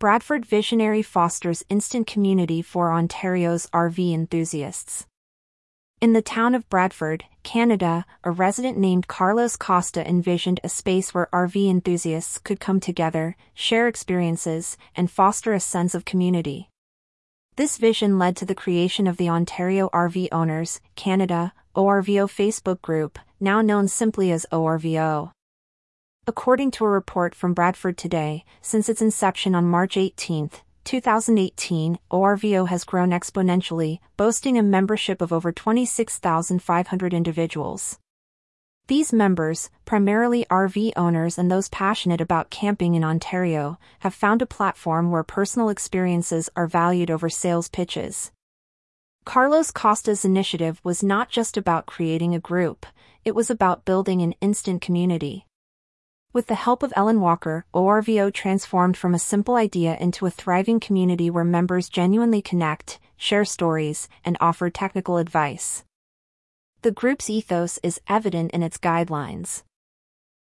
Bradford Visionary fosters instant community for Ontario's RV enthusiasts. In the town of Bradford, Canada, a resident named Carlos Costa envisioned a space where RV enthusiasts could come together, share experiences, and foster a sense of community. This vision led to the creation of the Ontario RV Owners, Canada, ORVO Facebook group, now known simply as ORVO. According to a report from Bradford Today, since its inception on March 18, 2018, ORVO has grown exponentially, boasting a membership of over 26,500 individuals. These members, primarily RV owners and those passionate about camping in Ontario, have found a platform where personal experiences are valued over sales pitches. Carlos Costa's initiative was not just about creating a group, it was about building an instant community. With the help of Ellen Walker, ORVO transformed from a simple idea into a thriving community where members genuinely connect, share stories, and offer technical advice. The group's ethos is evident in its guidelines.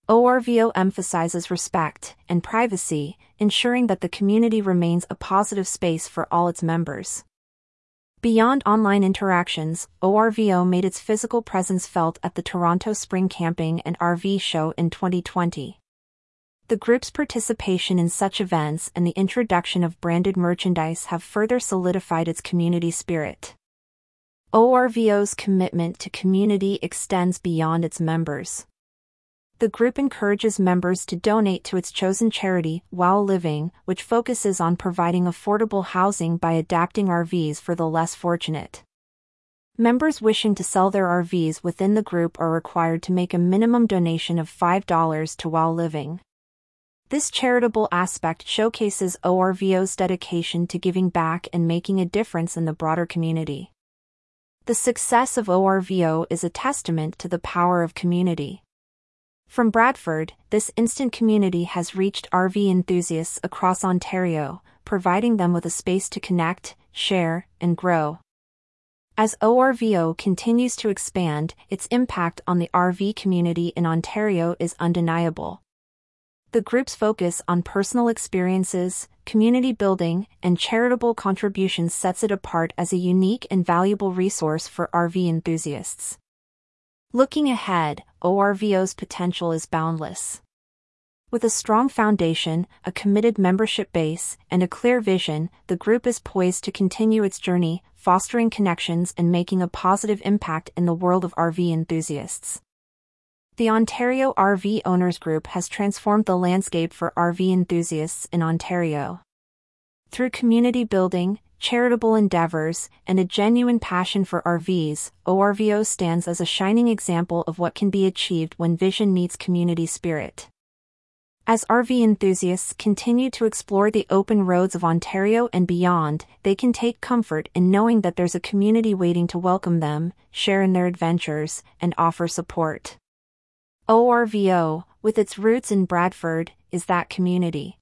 ORVO emphasizes respect and privacy, ensuring that the community remains a positive space for all its members. Beyond online interactions, ORVO made its physical presence felt at the Toronto Spring Camping and RV Show in 2020. The group's participation in such events and the introduction of branded merchandise have further solidified its community spirit. ORVO's commitment to community extends beyond its members. The group encourages members to donate to its chosen charity, While Living, which focuses on providing affordable housing by adapting RVs for the less fortunate. Members wishing to sell their RVs within the group are required to make a minimum donation of $5 to While Living. This charitable aspect showcases ORVO's dedication to giving back and making a difference in the broader community. The success of ORVO is a testament to the power of community. From Bradford, this instant community has reached RV enthusiasts across Ontario, providing them with a space to connect, share, and grow. As ORVO continues to expand, its impact on the RV community in Ontario is undeniable. The group's focus on personal experiences, community building, and charitable contributions sets it apart as a unique and valuable resource for RV enthusiasts. Looking ahead, ORVO's potential is boundless. With a strong foundation, a committed membership base, and a clear vision, the group is poised to continue its journey, fostering connections and making a positive impact in the world of RV enthusiasts. The Ontario RV Owners Group has transformed the landscape for RV enthusiasts in Ontario. Through community building, charitable endeavors, and a genuine passion for RVs, ORVO stands as a shining example of what can be achieved when vision meets community spirit. As RV enthusiasts continue to explore the open roads of Ontario and beyond, they can take comfort in knowing that there's a community waiting to welcome them, share in their adventures, and offer support. ORVO, with its roots in Bradford, is that community.